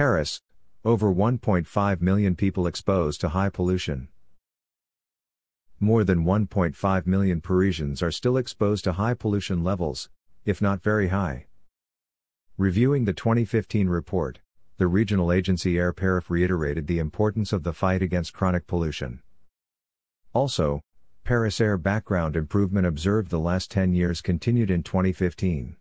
Paris, over 1.5 million people exposed to high pollution. More than 1.5 million Parisians are still exposed to high pollution levels, if not very high. Reviewing the 2015 report, the regional agency Airparif reiterated the importance of the fight against chronic pollution. Also, Paris air background improvement observed the last 10 years continued in 2015.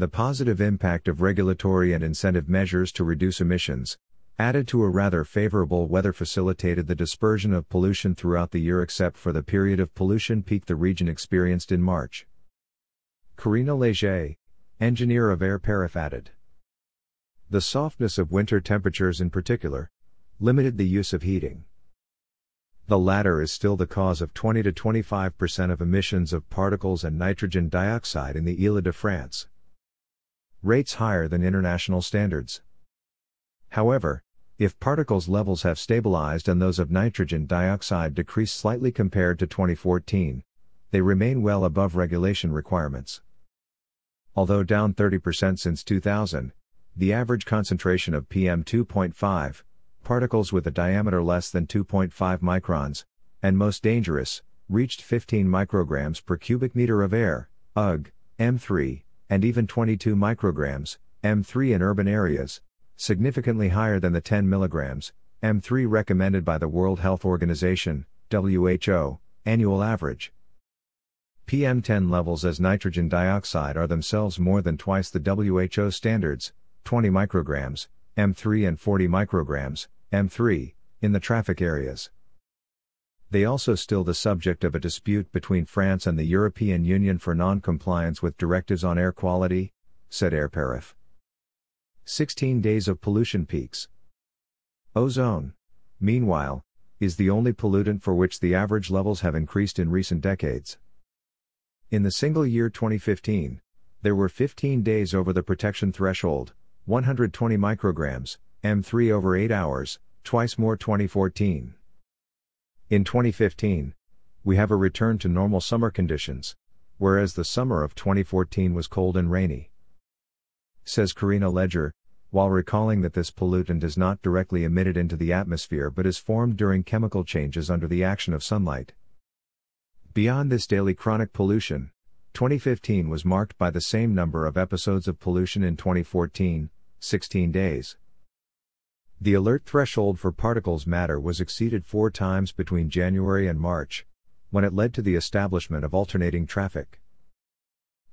The positive impact of regulatory and incentive measures to reduce emissions, added to a rather favorable weather facilitated the dispersion of pollution throughout the year except for the period of pollution peak the region experienced in March. Karina Leger, engineer of Airparif added. The softness of winter temperatures in particular, limited the use of heating. The latter is still the cause of 20 to 25% of emissions of particles and nitrogen dioxide in the Ile de France rates higher than international standards. However, if particles levels have stabilized and those of nitrogen dioxide decreased slightly compared to 2014, they remain well above regulation requirements. Although down 30% since 2000, the average concentration of PM2.5, particles with a diameter less than 2.5 microns, and most dangerous, reached 15 micrograms per cubic meter of air, UG, M3, and even 22 micrograms, M3 in urban areas, significantly higher than the 10 mg, M3 recommended by the World Health Organization, WHO, annual average. PM10 levels as nitrogen dioxide are themselves more than twice the WHO standards, 20 micrograms, M3 and 40 micrograms, M3, in the traffic areas they also still the subject of a dispute between France and the European Union for non-compliance with directives on air quality, said Airparif. 16 days of pollution peaks. Ozone, meanwhile, is the only pollutant for which the average levels have increased in recent decades. In the single year 2015, there were 15 days over the protection threshold, 120 micrograms, M3 over 8 hours, twice more 2014. In 2015, we have a return to normal summer conditions, whereas the summer of 2014 was cold and rainy. Says Karina Leger, while recalling that this pollutant is not directly emitted into the atmosphere but is formed during chemical changes under the action of sunlight. Beyond this daily chronic pollution, 2015 was marked by the same number of episodes of pollution in 2014, 16 days. The alert threshold for particles matter was exceeded four times between January and March, when it led to the establishment of alternating traffic.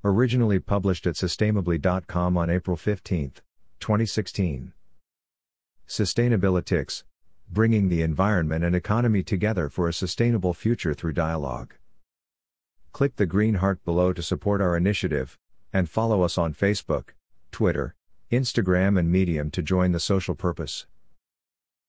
Originally published at sustainably.com on April 15, 2016. Sustainalytics, bringing the environment and economy together for a sustainable future through dialogue. Click the green heart below to support our initiative, and follow us on Facebook, Twitter, Instagram, and Medium to join the social purpose.